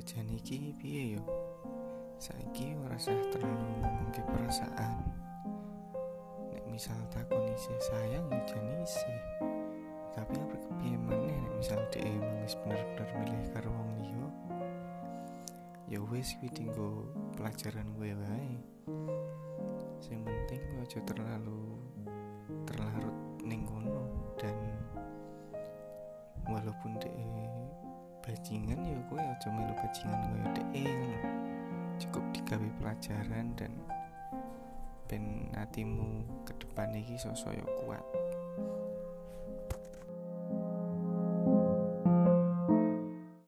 Jani ki piye yo? Saiki ora usah terlalu ngomongke perasaan. Nek misal takon isih sayang yo Jani isih. Tapi apa kepiye meneh nek misal dhek emang wis bener-bener milih karo wong liya. Ya wis kuwi dinggo pelajaran gue wae. Sing penting gue aja terlalu terlarut ning kono dan walaupun dhek bajingan ya ya gue aja melu bajingan gue dia cukup digawe pelajaran dan ben hatimu ke depan iki sosok kuat